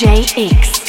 JX.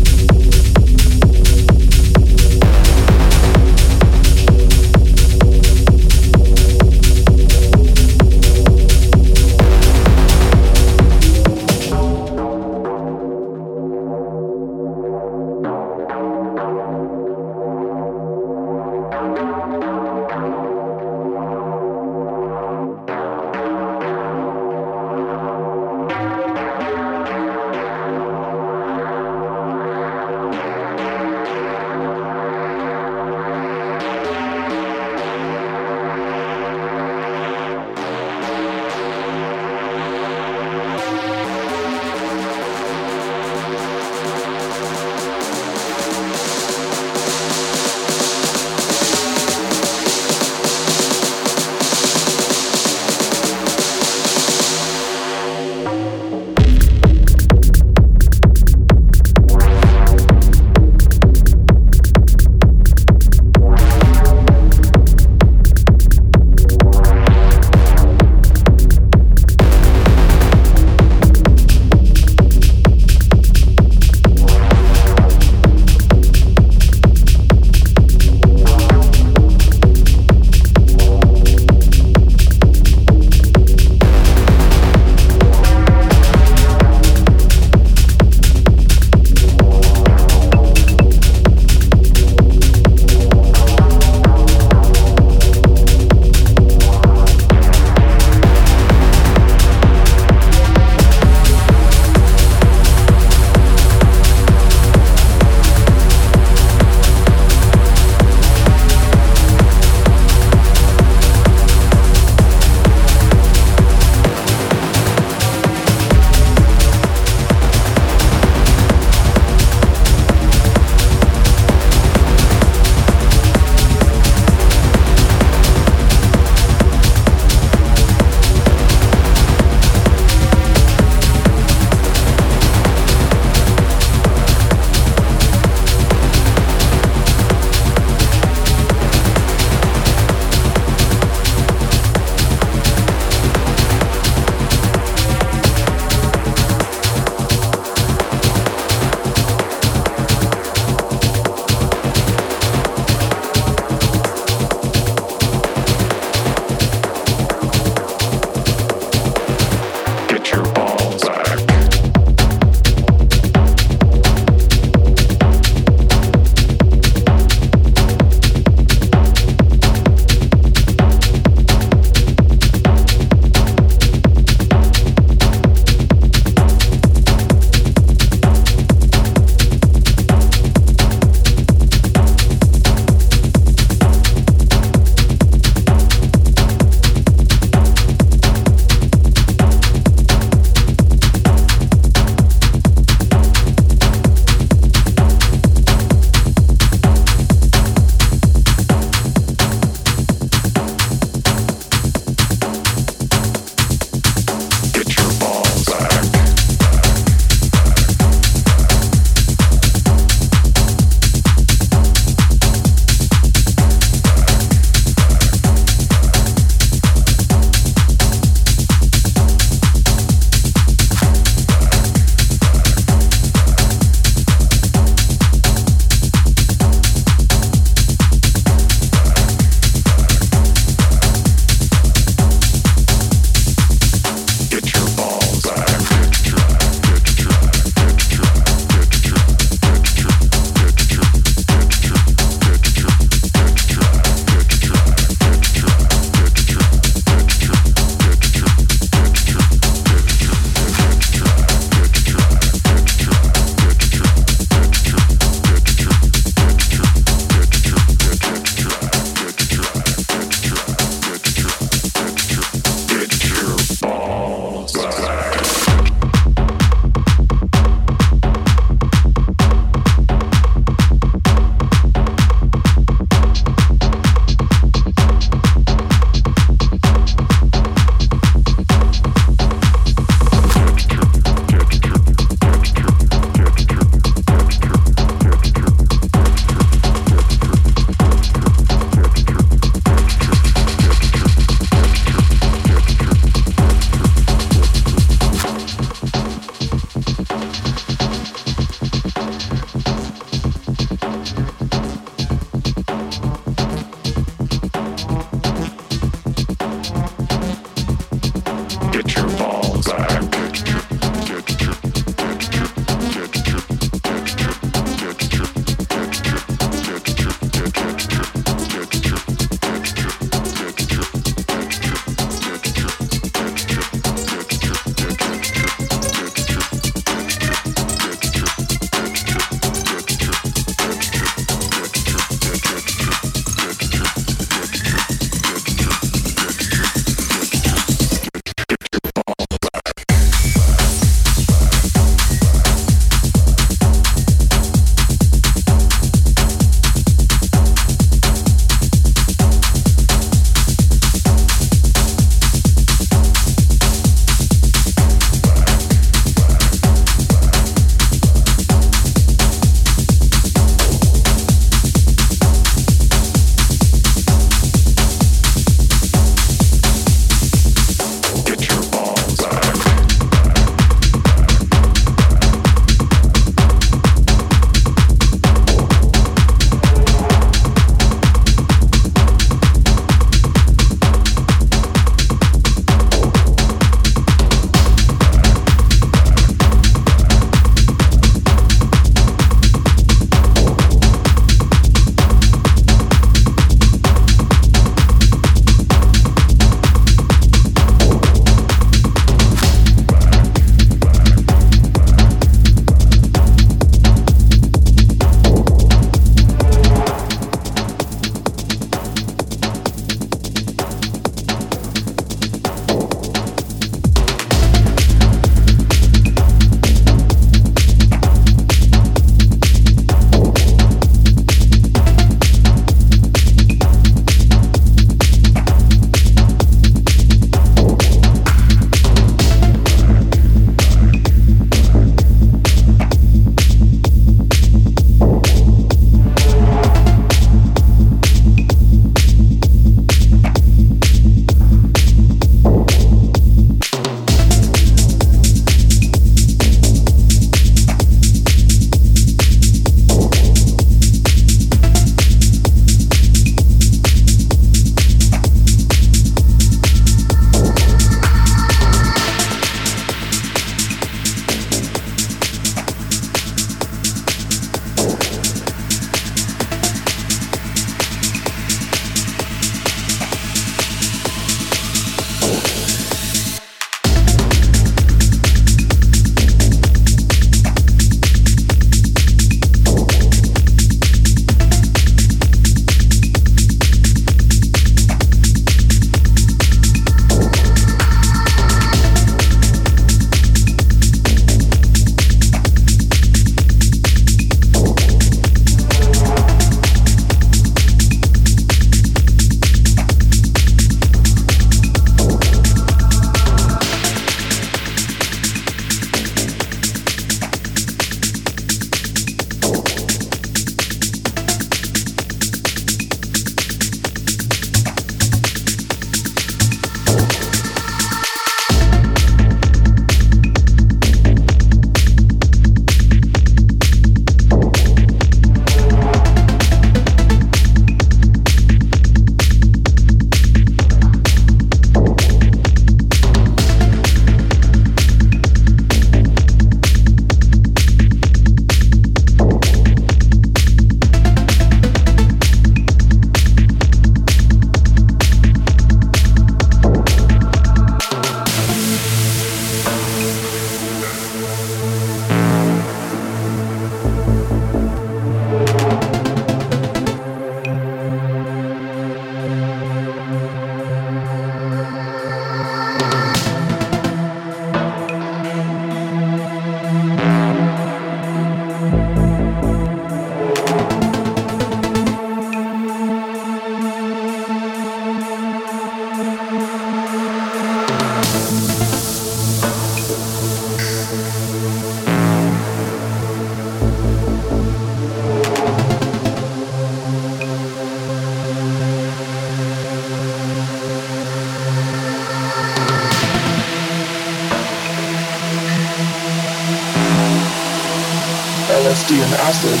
Acid,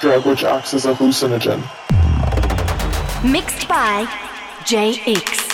drug which acts as a hallucinogen. Mixed by JX.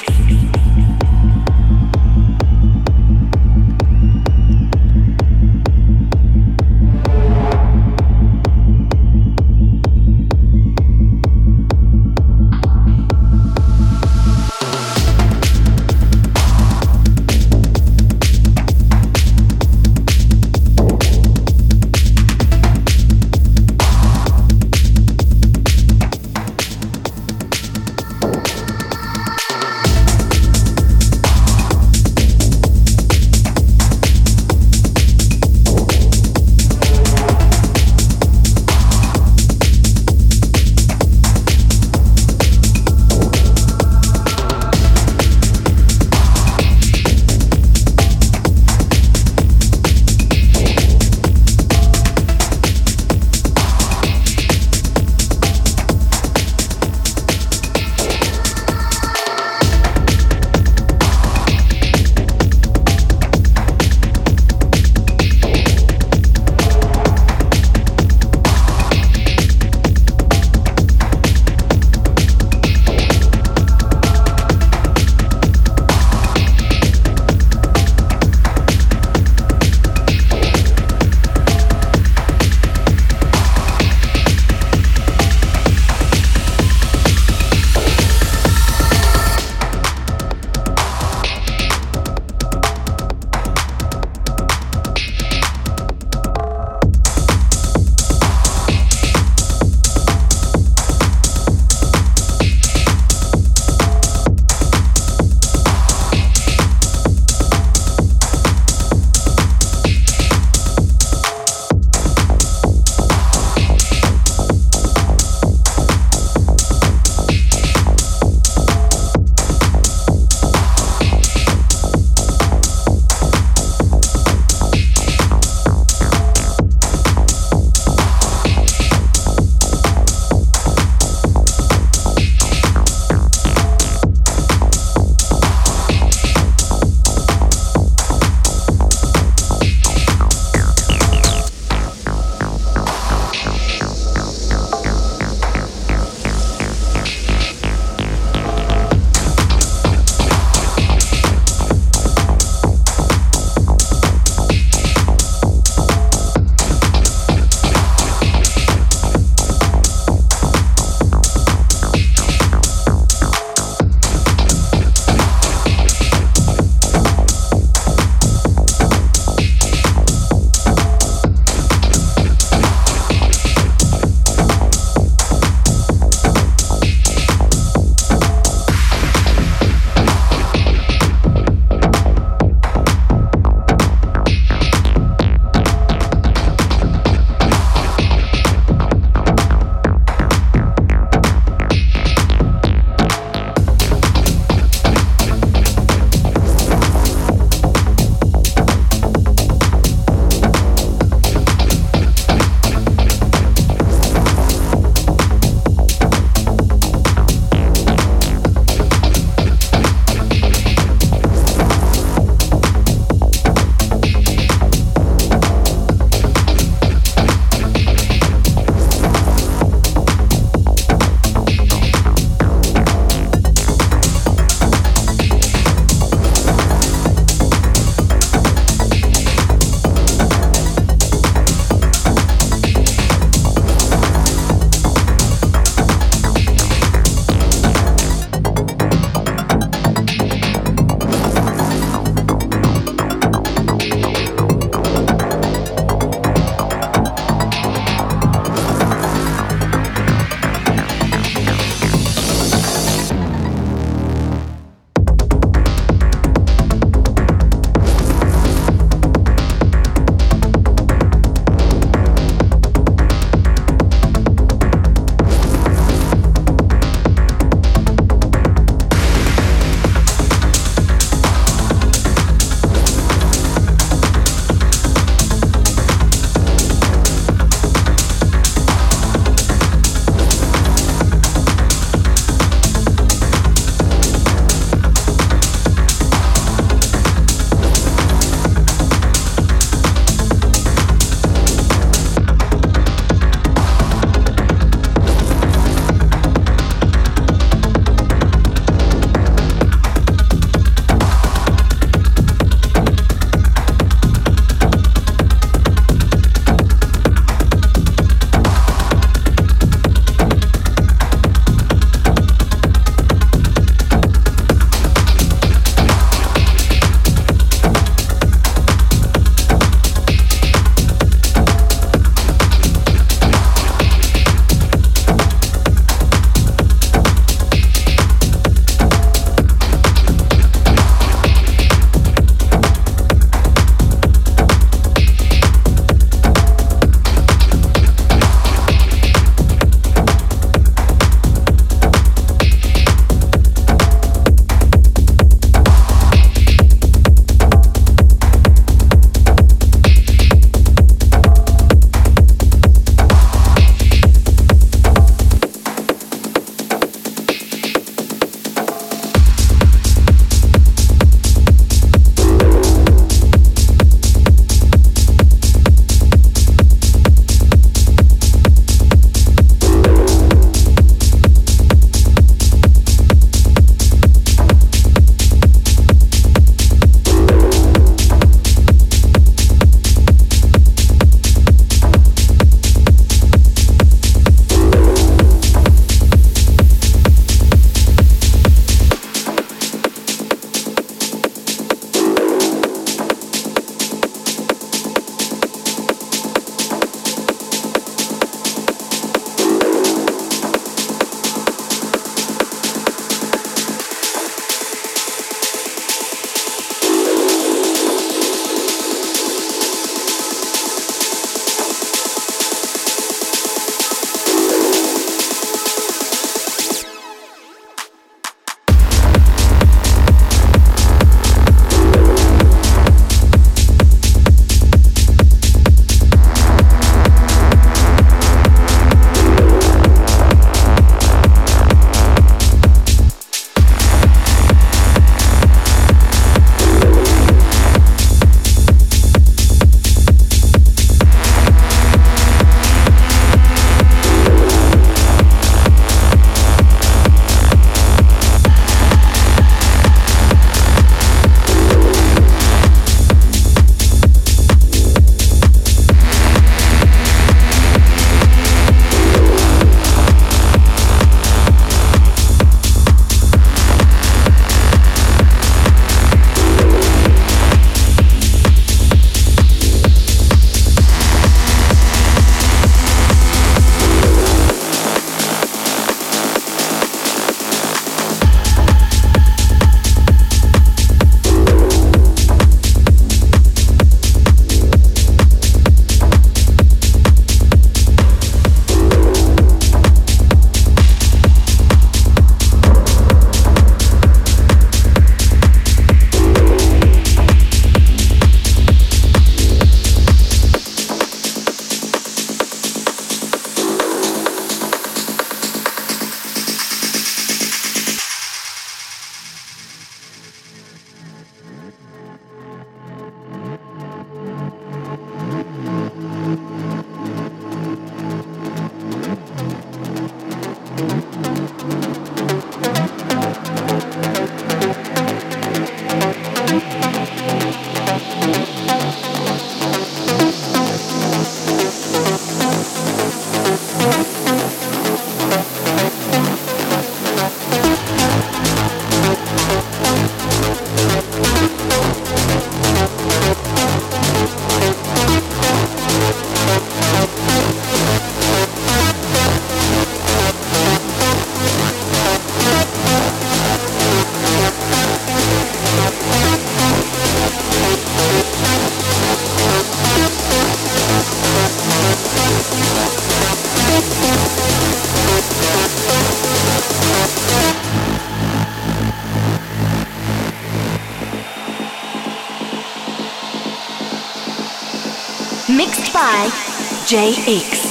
JX.